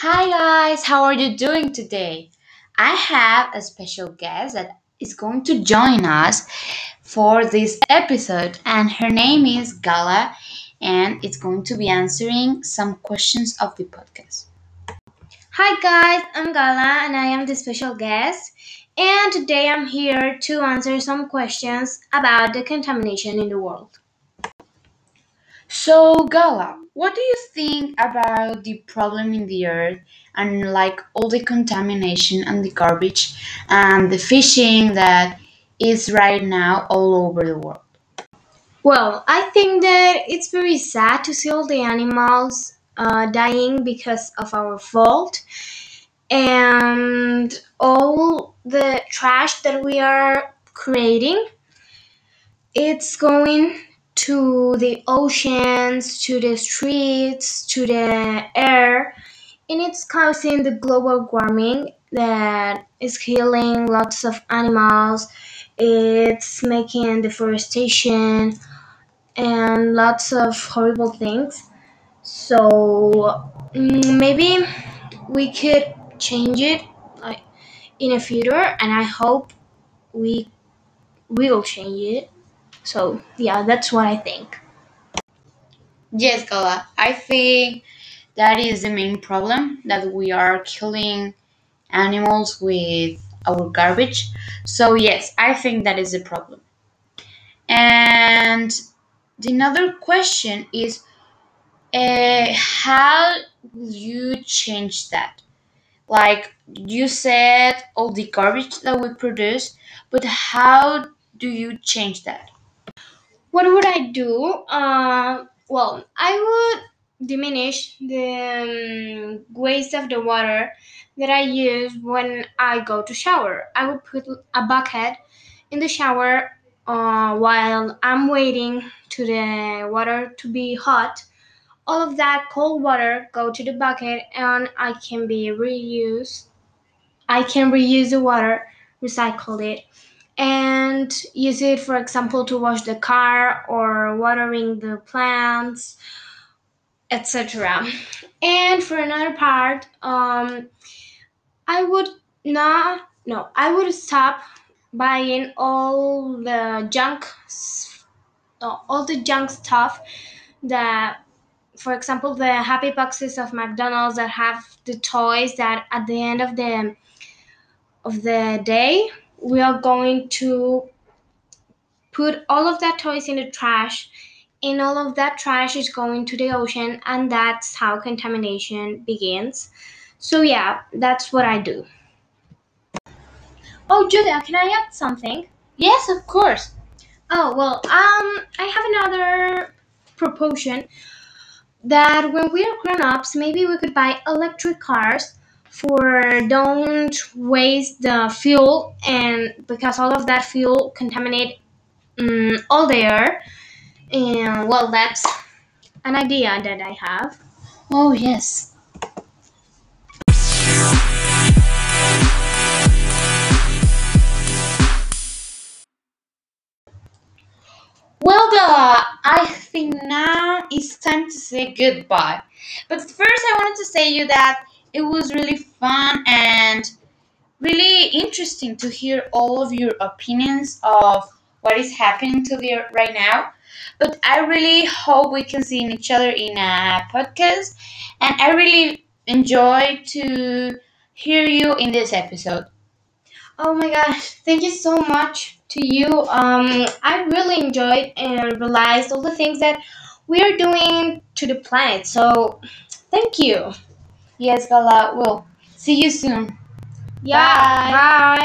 Hi guys, how are you doing today? I have a special guest that is going to join us for this episode, and her name is Gala, and it's going to be answering some questions of the podcast. Hi guys, I'm Gala and I am the special guest. And today I'm here to answer some questions about the contamination in the world. So, Gala, what do you think about the problem in the earth and like all the contamination and the garbage and the fishing that is right now all over the world? Well, I think that it's very sad to see all the animals uh, dying because of our fault and all the trash that we are creating. It's going to the oceans, to the streets, to the air, and it's causing the global warming that is killing lots of animals. It's making deforestation and lots of horrible things. So mm, maybe we could change it like in the future, and I hope we will change it. So yeah, that's what I think. Yes, Gala, I think that is the main problem that we are killing animals with our garbage. So, yes, I think that is the problem. And the another question is uh, how will you change that? Like you said, all the garbage that we produce, but how do you change that? What would I do? Uh, well, I would diminish the um, waste of the water that I use when I go to shower. I would put a bucket in the shower uh, while I'm waiting to the water to be hot. All of that cold water go to the bucket and I can be reused. I can reuse the water, recycle it, and use it, for example, to wash the car or watering the plants, etc. And for another part, um, I would not, no, I would stop buying all the junk, all the junk stuff that, for example, the happy boxes of McDonald's that have the toys that at the end of the of the day we are going to put all of that toys in the trash and all of that trash is going to the ocean and that's how contamination begins. So yeah that's what i do. Oh julia can i add something? Yes, of course. oh well um i have another proposition that when we are grown-ups maybe we could buy electric cars for don't waste the fuel and because all of that fuel contaminate um, all the air and well that's an idea that I have. Oh, yes. Well, Bella, I think now it's time to say goodbye. But first, I wanted to say you that it was really fun and really interesting to hear all of your opinions of what is happening to the right now. But I really hope we can see each other in a podcast, and I really enjoy to hear you in this episode. Oh my gosh, thank you so much to you. Um, I really enjoyed and realized all the things that we are doing to the planet. So thank you. Yes, Gala will. see you soon. Yeah, Bye. bye.